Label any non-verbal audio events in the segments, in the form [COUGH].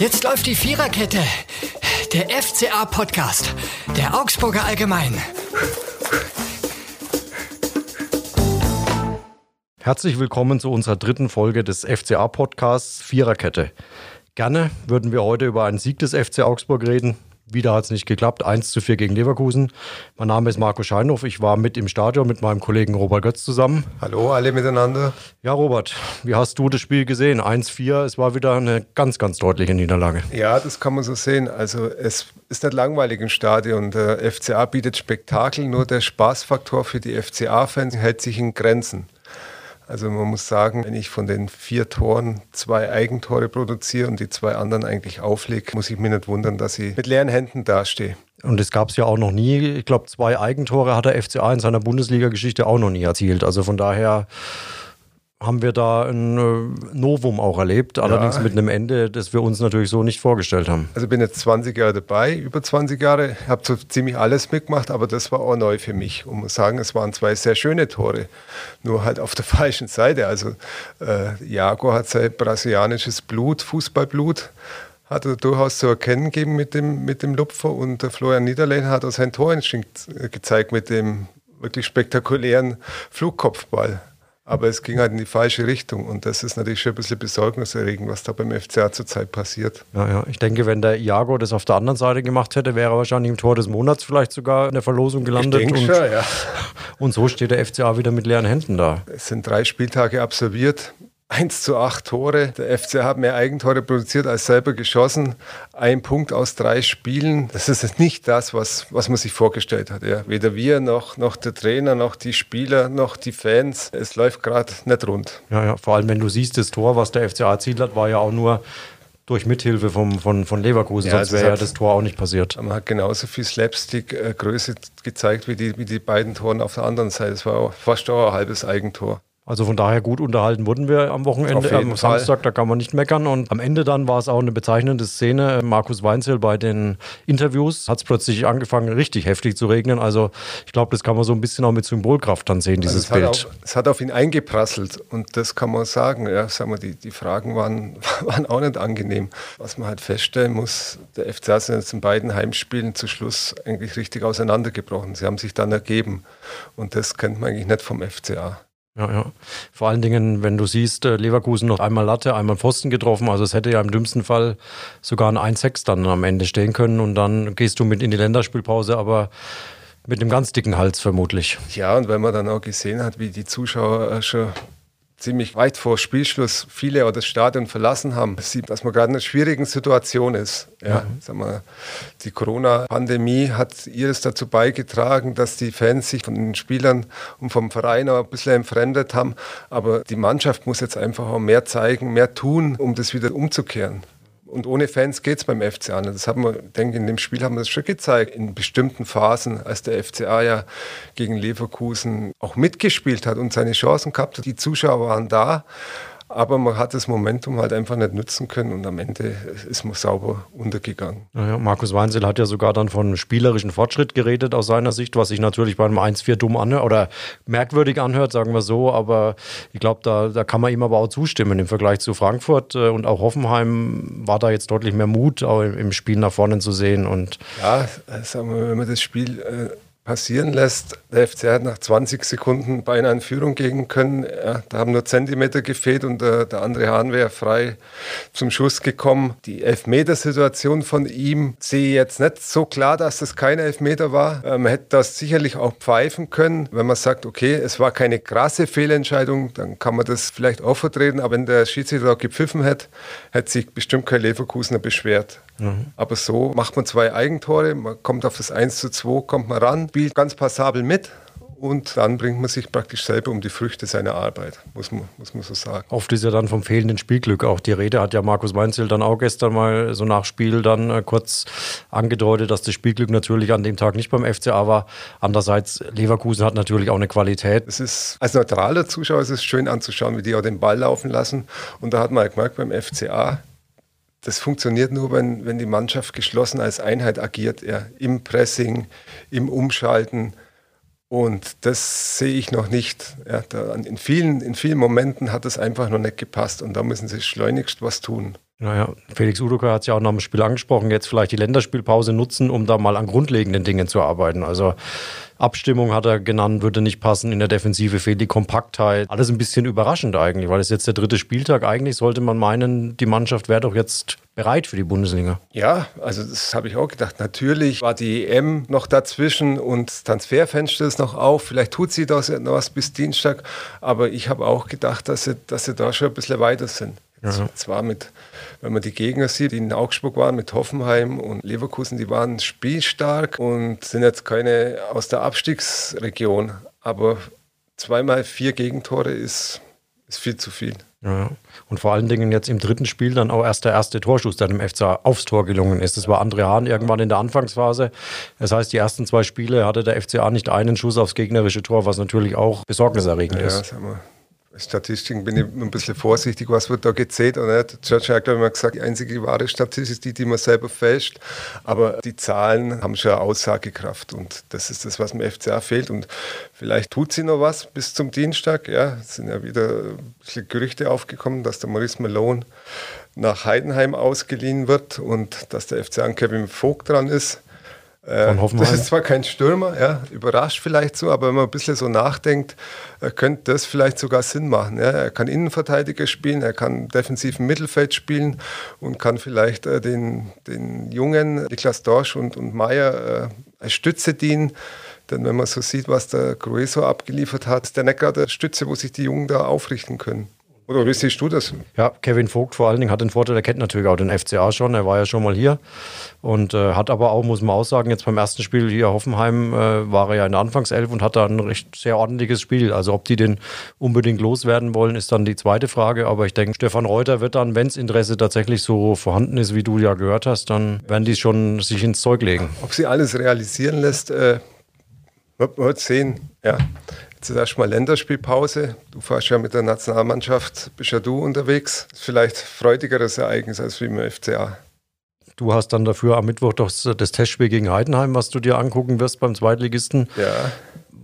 Jetzt läuft die Viererkette. Der FCA-Podcast. Der Augsburger Allgemein. Herzlich willkommen zu unserer dritten Folge des FCA-Podcasts Viererkette. Gerne würden wir heute über einen Sieg des FC Augsburg reden. Wieder hat es nicht geklappt. 1 zu 4 gegen Leverkusen. Mein Name ist Marco Scheinhoff. Ich war mit im Stadion mit meinem Kollegen Robert Götz zusammen. Hallo, alle miteinander. Ja, Robert, wie hast du das Spiel gesehen? 1-4, es war wieder eine ganz, ganz deutliche Niederlage. Ja, das kann man so sehen. Also es ist nicht langweilig im Stadion. Der FCA bietet Spektakel, nur der Spaßfaktor für die FCA-Fans hält sich in Grenzen. Also man muss sagen, wenn ich von den vier Toren zwei Eigentore produziere und die zwei anderen eigentlich auflege, muss ich mich nicht wundern, dass ich mit leeren Händen dastehe. Und es gab es ja auch noch nie. Ich glaube, zwei Eigentore hat der FCA in seiner Bundesliga-Geschichte auch noch nie erzielt. Also von daher haben wir da ein äh, Novum auch erlebt, allerdings ja. mit einem Ende, das wir uns natürlich so nicht vorgestellt haben. Also bin jetzt 20 Jahre dabei, über 20 Jahre, habe so ziemlich alles mitgemacht, aber das war auch neu für mich. Und muss sagen, es waren zwei sehr schöne Tore, nur halt auf der [LAUGHS] falschen Seite. Also äh, Jago hat sein brasilianisches Blut, Fußballblut, hat er durchaus zu erkennen gegeben mit dem, mit dem Lupfer und der Florian Niederlehn hat auch sein Torinstinkt gezeigt mit dem wirklich spektakulären Flugkopfball. Aber es ging halt in die falsche Richtung und das ist natürlich schon ein bisschen besorgniserregend, was da beim FCA zurzeit passiert. Ja, ja. Ich denke, wenn der Iago das auf der anderen Seite gemacht hätte, wäre er wahrscheinlich im Tor des Monats vielleicht sogar in der Verlosung gelandet. Ich denke und, schon, ja. [LAUGHS] Und so steht der FCA wieder mit leeren Händen da. Es sind drei Spieltage absolviert. 1 zu 8 Tore. Der FC hat mehr Eigentore produziert als selber geschossen. Ein Punkt aus drei Spielen. Das ist nicht das, was, was man sich vorgestellt hat. Ja. Weder wir noch, noch der Trainer, noch die Spieler, noch die Fans. Es läuft gerade nicht rund. Ja, ja, vor allem wenn du siehst, das Tor, was der FCA erzielt hat, war ja auch nur durch Mithilfe vom, von, von Leverkusen, ja, sonst wäre ja das Tor auch nicht passiert. Man hat genauso viel Slapstick-Größe gezeigt wie die, wie die beiden Toren auf der anderen Seite. Es war fast auch ein halbes Eigentor. Also von daher gut unterhalten wurden wir am Wochenende, am Fall. Samstag, da kann man nicht meckern. Und am Ende dann war es auch eine bezeichnende Szene. Markus Weinzel bei den Interviews hat es plötzlich angefangen, richtig heftig zu regnen. Also ich glaube, das kann man so ein bisschen auch mit Symbolkraft dann sehen, dieses also es Bild. Hat auch, es hat auf ihn eingeprasselt und das kann man sagen. Ja, sagen wir, die, die Fragen waren, [LAUGHS] waren auch nicht angenehm. Was man halt feststellen muss, der FCA ist jetzt in beiden Heimspielen zu Schluss eigentlich richtig auseinandergebrochen. Sie haben sich dann ergeben und das kennt man eigentlich nicht vom FCA. Ja, ja. Vor allen Dingen, wenn du siehst, äh, Leverkusen noch einmal Latte, einmal Pfosten getroffen. Also es hätte ja im dümmsten Fall sogar ein 1-6 dann am Ende stehen können und dann gehst du mit in die Länderspielpause, aber mit einem ganz dicken Hals vermutlich. Ja, und wenn man dann auch gesehen hat, wie die Zuschauer äh, schon ziemlich weit vor Spielschluss viele auch das Stadion verlassen haben, sieht, dass man gerade in einer schwierigen Situation ist. Ja, mhm. sag mal, die Corona-Pandemie hat ihres dazu beigetragen, dass die Fans sich von den Spielern und vom Verein auch ein bisschen entfremdet haben. Aber die Mannschaft muss jetzt einfach auch mehr zeigen, mehr tun, um das wieder umzukehren. Und ohne Fans geht es beim FCA. Das haben wir, denke ich, in dem Spiel haben wir das schon gezeigt. In bestimmten Phasen, als der FCA ja gegen Leverkusen auch mitgespielt hat und seine Chancen gehabt hat. Die Zuschauer waren da. Aber man hat das Momentum halt einfach nicht nutzen können und am Ende ist man sauber untergegangen. Naja, Markus Weinzel hat ja sogar dann von spielerischen Fortschritt geredet aus seiner Sicht, was sich natürlich bei einem 1-4 dumm anhört oder merkwürdig anhört, sagen wir so. Aber ich glaube, da, da kann man ihm aber auch zustimmen. Im Vergleich zu Frankfurt äh, und auch Hoffenheim war da jetzt deutlich mehr Mut, auch im Spiel nach vorne zu sehen. Und ja, sagen wir, wenn man das Spiel äh, passieren lässt. Der FC hat nach 20 Sekunden beinahe in Führung gehen können. Ja, da haben nur Zentimeter gefehlt und der, der andere Hahn wäre frei zum Schuss gekommen. Die Elfmetersituation von ihm sehe ich jetzt nicht so klar, dass das kein Elfmeter war. Man hätte das sicherlich auch pfeifen können. Wenn man sagt, okay, es war keine krasse Fehlentscheidung, dann kann man das vielleicht auch vertreten. Aber wenn der Schiedsrichter auch gepfiffen hätte, hätte sich bestimmt kein Leverkusener beschwert. Mhm. Aber so macht man zwei Eigentore, man kommt auf das 1 zu 2, kommt man ran, spielt ganz passabel mit und dann bringt man sich praktisch selber um die Früchte seiner Arbeit, muss man, muss man so sagen. Oft ist ja dann vom fehlenden Spielglück auch die Rede, hat ja Markus Weinzel dann auch gestern mal so nach Spiel dann äh, kurz angedeutet, dass das Spielglück natürlich an dem Tag nicht beim FCA war. Andererseits, Leverkusen hat natürlich auch eine Qualität. Es ist, als neutraler Zuschauer ist es schön anzuschauen, wie die auch den Ball laufen lassen und da hat man halt gemerkt beim FCA, das funktioniert nur, wenn, wenn die Mannschaft geschlossen als Einheit agiert, ja, im Pressing, im Umschalten. Und das sehe ich noch nicht. Ja, da, in, vielen, in vielen Momenten hat es einfach noch nicht gepasst und da müssen sie schleunigst was tun. Naja, Felix Udoka hat es ja auch nach dem Spiel angesprochen, jetzt vielleicht die Länderspielpause nutzen, um da mal an grundlegenden Dingen zu arbeiten. Also Abstimmung hat er genannt, würde nicht passen. In der Defensive fehlt die Kompaktheit. Alles ein bisschen überraschend eigentlich, weil es jetzt der dritte Spieltag. Eigentlich sollte man meinen, die Mannschaft wäre doch jetzt bereit für die Bundesliga. Ja, also das habe ich auch gedacht. Natürlich war die EM noch dazwischen und Transferfenster ist noch auf. Vielleicht tut sie das noch was bis Dienstag. Aber ich habe auch gedacht, dass sie, dass sie da schon ein bisschen weiter sind. Ja. Zwar mit, wenn man die Gegner sieht, die in Augsburg waren, mit Hoffenheim und Leverkusen, die waren spielstark und sind jetzt keine aus der Abstiegsregion. Aber zweimal vier Gegentore ist, ist viel zu viel. Ja. Und vor allen Dingen jetzt im dritten Spiel dann auch erst der erste Torschuss, der dem FCA aufs Tor gelungen ist. Das war André Hahn irgendwann in der Anfangsphase. Das heißt, die ersten zwei Spiele hatte der FCA nicht einen Schuss aufs gegnerische Tor, was natürlich auch besorgniserregend ja, ist. Wir Statistiken bin ich ein bisschen vorsichtig, was wird da gezählt oder nicht. Churchill hat, glaube ich, mal gesagt, die einzige wahre Statistik ist die, die man selber fälscht. Aber die Zahlen haben schon Aussagekraft und das ist das, was dem FCA fehlt. Und vielleicht tut sie noch was bis zum Dienstag. Ja, es sind ja wieder ein bisschen Gerüchte aufgekommen, dass der Maurice Malone nach Heidenheim ausgeliehen wird und dass der FCA an Kevin Vogt dran ist. Äh, das ist zwar kein Stürmer, ja, überrascht vielleicht so, aber wenn man ein bisschen so nachdenkt, äh, könnte das vielleicht sogar Sinn machen. Ja. Er kann Innenverteidiger spielen, er kann defensiven Mittelfeld spielen und kann vielleicht äh, den, den jungen Niklas Dorsch und, und Meier äh, als Stütze dienen. Denn wenn man so sieht, was der Grueso abgeliefert hat, ist der nicht gerade Stütze, wo sich die Jungen da aufrichten können. Oder wie siehst du das? Ja, Kevin Vogt vor allen Dingen hat den Vorteil, er kennt natürlich auch den FCA schon, er war ja schon mal hier und äh, hat aber auch, muss man auch sagen, jetzt beim ersten Spiel hier Hoffenheim äh, war er ja in der Anfangself und hat da ein recht sehr ordentliches Spiel. Also ob die den unbedingt loswerden wollen, ist dann die zweite Frage. Aber ich denke, Stefan Reuter wird dann, wenn das Interesse tatsächlich so vorhanden ist, wie du ja gehört hast, dann werden die schon sich ins Zeug legen. Ob sie alles realisieren lässt, äh, wird sehen. Ja. Jetzt ist erstmal Länderspielpause. Du fährst ja mit der Nationalmannschaft, bist ja du unterwegs. Ist vielleicht freudigeres Ereignis als wie im FCA. Du hast dann dafür am Mittwoch doch das Testspiel gegen Heidenheim, was du dir angucken wirst beim Zweitligisten. Ja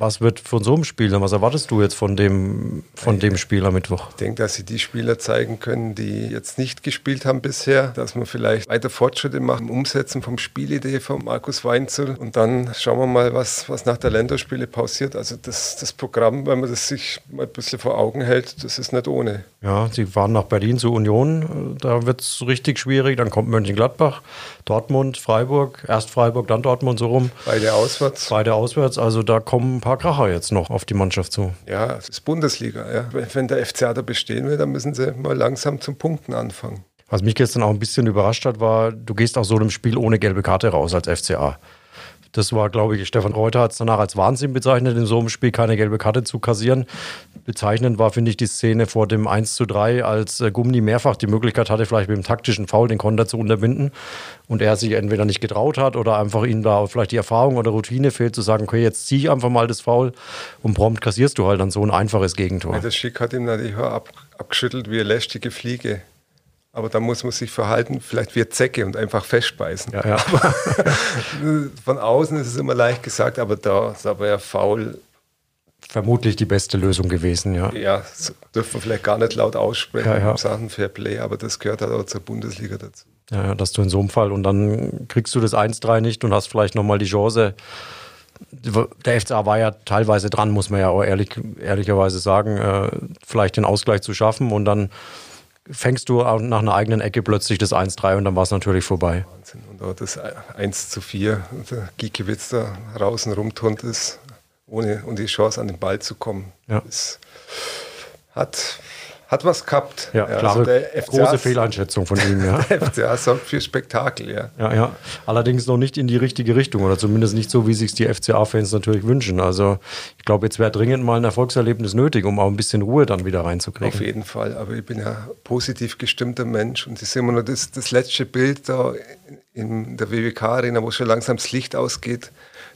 was wird von so einem Spiel Was erwartest du jetzt von dem, von dem Spiel am Mittwoch? Ich denke, dass sie die Spieler zeigen können, die jetzt nicht gespielt haben bisher, dass wir vielleicht weiter Fortschritte machen, umsetzen vom Spielidee von Markus Weinzel und dann schauen wir mal, was, was nach der Länderspiele pausiert. Also das, das Programm, wenn man das sich mal ein bisschen vor Augen hält, das ist nicht ohne. Ja, sie fahren nach Berlin zur Union, da wird es richtig schwierig, dann kommt Mönchengladbach, Dortmund, Freiburg, erst Freiburg, dann Dortmund so rum. Beide auswärts. Beide auswärts, also da kommen ein paar Kracher jetzt noch auf die Mannschaft zu. Ja, es ist Bundesliga. Ja. Wenn der FCA da bestehen will, dann müssen sie mal langsam zum Punkten anfangen. Was mich gestern auch ein bisschen überrascht hat, war, du gehst aus so einem Spiel ohne gelbe Karte raus als FCA. Das war, glaube ich, Stefan Reuter hat es danach als Wahnsinn bezeichnet, in so einem Spiel keine gelbe Karte zu kassieren. Bezeichnend war, finde ich, die Szene vor dem 1 zu 3, als äh, Gummi mehrfach die Möglichkeit hatte, vielleicht mit dem taktischen Foul den Konter zu unterbinden und er sich entweder nicht getraut hat oder einfach ihm da vielleicht die Erfahrung oder Routine fehlt, zu sagen, okay, jetzt ziehe ich einfach mal das Foul und prompt kassierst du halt dann so ein einfaches Gegentor. Ja, das Schick hat ihm natürlich ab, abgeschüttelt wie eine lästige Fliege. Aber da muss man sich verhalten, vielleicht wie Zecke und einfach festbeißen. Ja, ja. [LAUGHS] von außen ist es immer leicht gesagt, aber da, da war ja faul. Vermutlich die beste Lösung gewesen, ja. Ja, das dürfen wir vielleicht gar nicht laut aussprechen ja, ja. Sachen Fair Play, aber das gehört halt auch zur Bundesliga dazu. Ja, dass du in so einem Fall und dann kriegst du das 1-3 nicht und hast vielleicht nochmal die Chance. Der FCA war ja teilweise dran, muss man ja auch ehrlich, ehrlicherweise sagen, äh, vielleicht den Ausgleich zu schaffen und dann fängst du nach einer eigenen Ecke plötzlich das 1-3 und dann war es natürlich vorbei. Wahnsinn. Und auch das 1 zu 4, der Giekewitz da draußen rumturnt ist, ohne und die Chance an den Ball zu kommen. Ja. Das hat hat was gehabt. Ja, ja klare, also große Fehleinschätzung von ihm. Ja. [LAUGHS] der FCA sorgt für Spektakel, ja. ja. Ja, Allerdings noch nicht in die richtige Richtung oder zumindest nicht so, wie sich die FCA-Fans natürlich wünschen. Also ich glaube, jetzt wäre dringend mal ein Erfolgserlebnis nötig, um auch ein bisschen Ruhe dann wieder reinzukriegen. Auf jeden Fall, aber ich bin ja positiv gestimmter Mensch und ich sehe immer nur das, das letzte Bild da in der WWK-Arena, wo schon langsam das Licht ausgeht.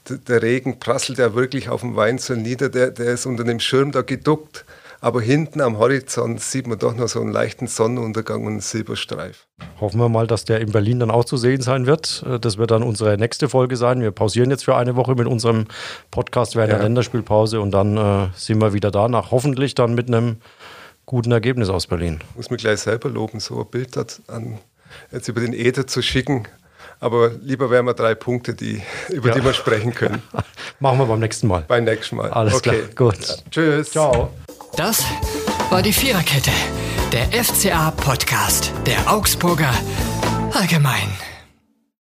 Der Regen prasselt ja wirklich auf dem Weinzel nieder, der, der ist unter dem Schirm da geduckt aber hinten am Horizont sieht man doch noch so einen leichten Sonnenuntergang und einen Silberstreif. Hoffen wir mal, dass der in Berlin dann auch zu sehen sein wird. Äh, das wird dann unsere nächste Folge sein. Wir pausieren jetzt für eine Woche mit unserem Podcast während ja. der Länderspielpause und dann äh, sind wir wieder da nach hoffentlich dann mit einem guten Ergebnis aus Berlin. Muss mich gleich selber loben, so ein Bild an, jetzt über den Äther zu schicken. Aber lieber wären wir drei Punkte, die, [LAUGHS] über ja. die wir sprechen können. [LAUGHS] Machen wir beim nächsten Mal. Beim nächsten Mal. Alles okay. klar, gut. Ja. Tschüss. Ciao. Das war die Viererkette, der FCA-Podcast der Augsburger Allgemein.